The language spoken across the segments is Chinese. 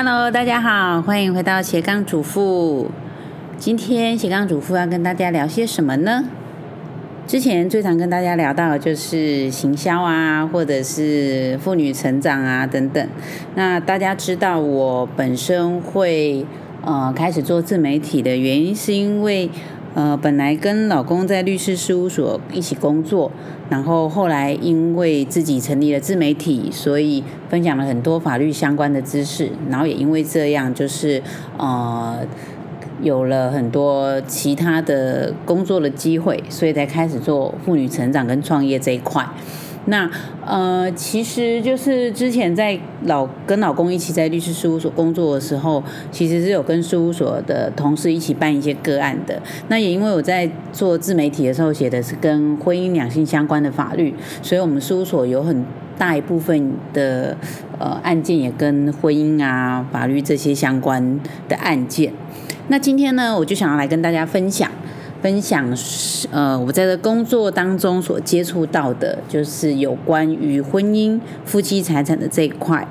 Hello，大家好，欢迎回到斜杠主妇。今天斜杠主妇要跟大家聊些什么呢？之前最常跟大家聊到的就是行销啊，或者是妇女成长啊等等。那大家知道我本身会呃开始做自媒体的原因，是因为。呃，本来跟老公在律师事务所一起工作，然后后来因为自己成立了自媒体，所以分享了很多法律相关的知识，然后也因为这样，就是呃有了很多其他的工作的机会，所以才开始做妇女成长跟创业这一块。那呃，其实就是之前在老跟老公一起在律师事务所工作的时候，其实是有跟事务所的同事一起办一些个案的。那也因为我在做自媒体的时候写的是跟婚姻两性相关的法律，所以我们事务所有很大一部分的呃案件也跟婚姻啊、法律这些相关的案件。那今天呢，我就想要来跟大家分享。分享呃，我在这工作当中所接触到的，就是有关于婚姻、夫妻财产的这一块。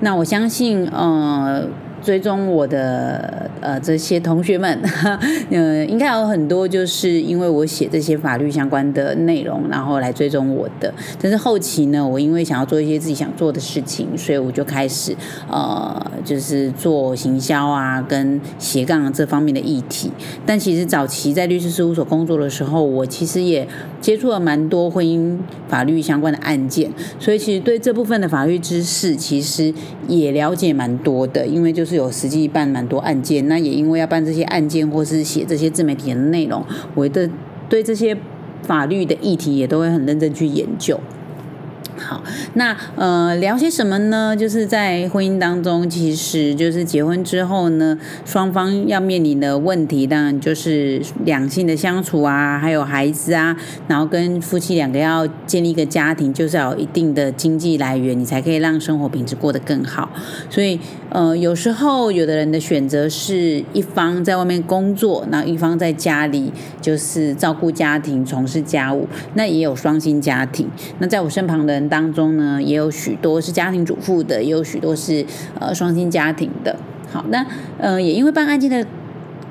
那我相信，呃。追踪我的呃这些同学们，呃，应该有很多就是因为我写这些法律相关的内容，然后来追踪我的。但是后期呢，我因为想要做一些自己想做的事情，所以我就开始呃，就是做行销啊，跟斜杠这方面的议题。但其实早期在律师事务所工作的时候，我其实也接触了蛮多婚姻法律相关的案件，所以其实对这部分的法律知识其实也了解蛮多的，因为就。是有实际办蛮多案件，那也因为要办这些案件或是写这些自媒体的内容，我的对这些法律的议题也都会很认真去研究。好，那呃聊些什么呢？就是在婚姻当中，其实就是结婚之后呢，双方要面临的问题，当然就是两性的相处啊，还有孩子啊，然后跟夫妻两个要建立一个家庭，就是要有一定的经济来源，你才可以让生活品质过得更好。所以呃，有时候有的人的选择是一方在外面工作，那一方在家里就是照顾家庭、从事家务，那也有双薪家庭。那在我身旁的人。当中呢，也有许多是家庭主妇的，也有许多是呃双薪家庭的。好，那呃也因为办案件的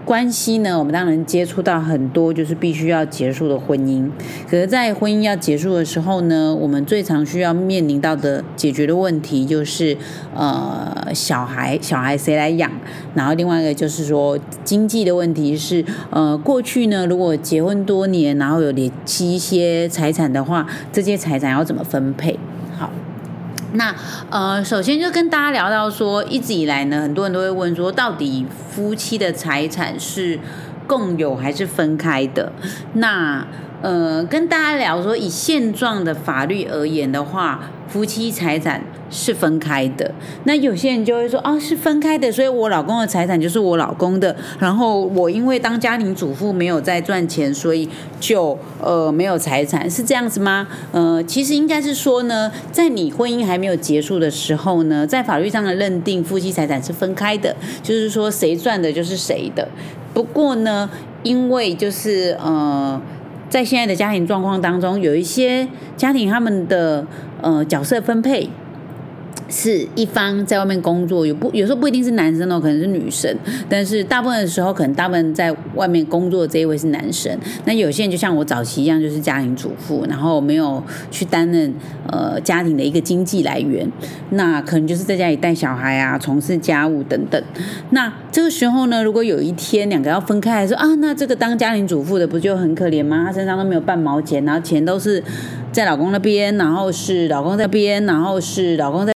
关系呢，我们当然接触到很多就是必须要结束的婚姻。可是，在婚姻要结束的时候呢，我们最常需要面临到的解决的问题就是呃小孩，小孩谁来养？然后另外一个就是说经济的问题是呃过去呢，如果结婚多年，然后有累积一些财产的话，这些财产要怎么分配？那呃，首先就跟大家聊到说，一直以来呢，很多人都会问说，到底夫妻的财产是共有还是分开的？那呃，跟大家聊说，以现状的法律而言的话，夫妻财产。是分开的，那有些人就会说啊，是分开的，所以我老公的财产就是我老公的，然后我因为当家庭主妇没有在赚钱，所以就呃没有财产，是这样子吗？呃，其实应该是说呢，在你婚姻还没有结束的时候呢，在法律上的认定夫妻财产是分开的，就是说谁赚的就是谁的。不过呢，因为就是呃，在现在的家庭状况当中，有一些家庭他们的呃角色分配。是一方在外面工作，有不有时候不一定是男生哦，可能是女生。但是大部分的时候，可能大部分在外面工作的这一位是男生。那有些人就像我早期一样，就是家庭主妇，然后没有去担任呃家庭的一个经济来源。那可能就是在家里带小孩啊，从事家务等等。那这个时候呢，如果有一天两个要分开，说啊，那这个当家庭主妇的不就很可怜吗？他身上都没有半毛钱，然后钱都是在老公那边，然后是老公在边，然后是老公在。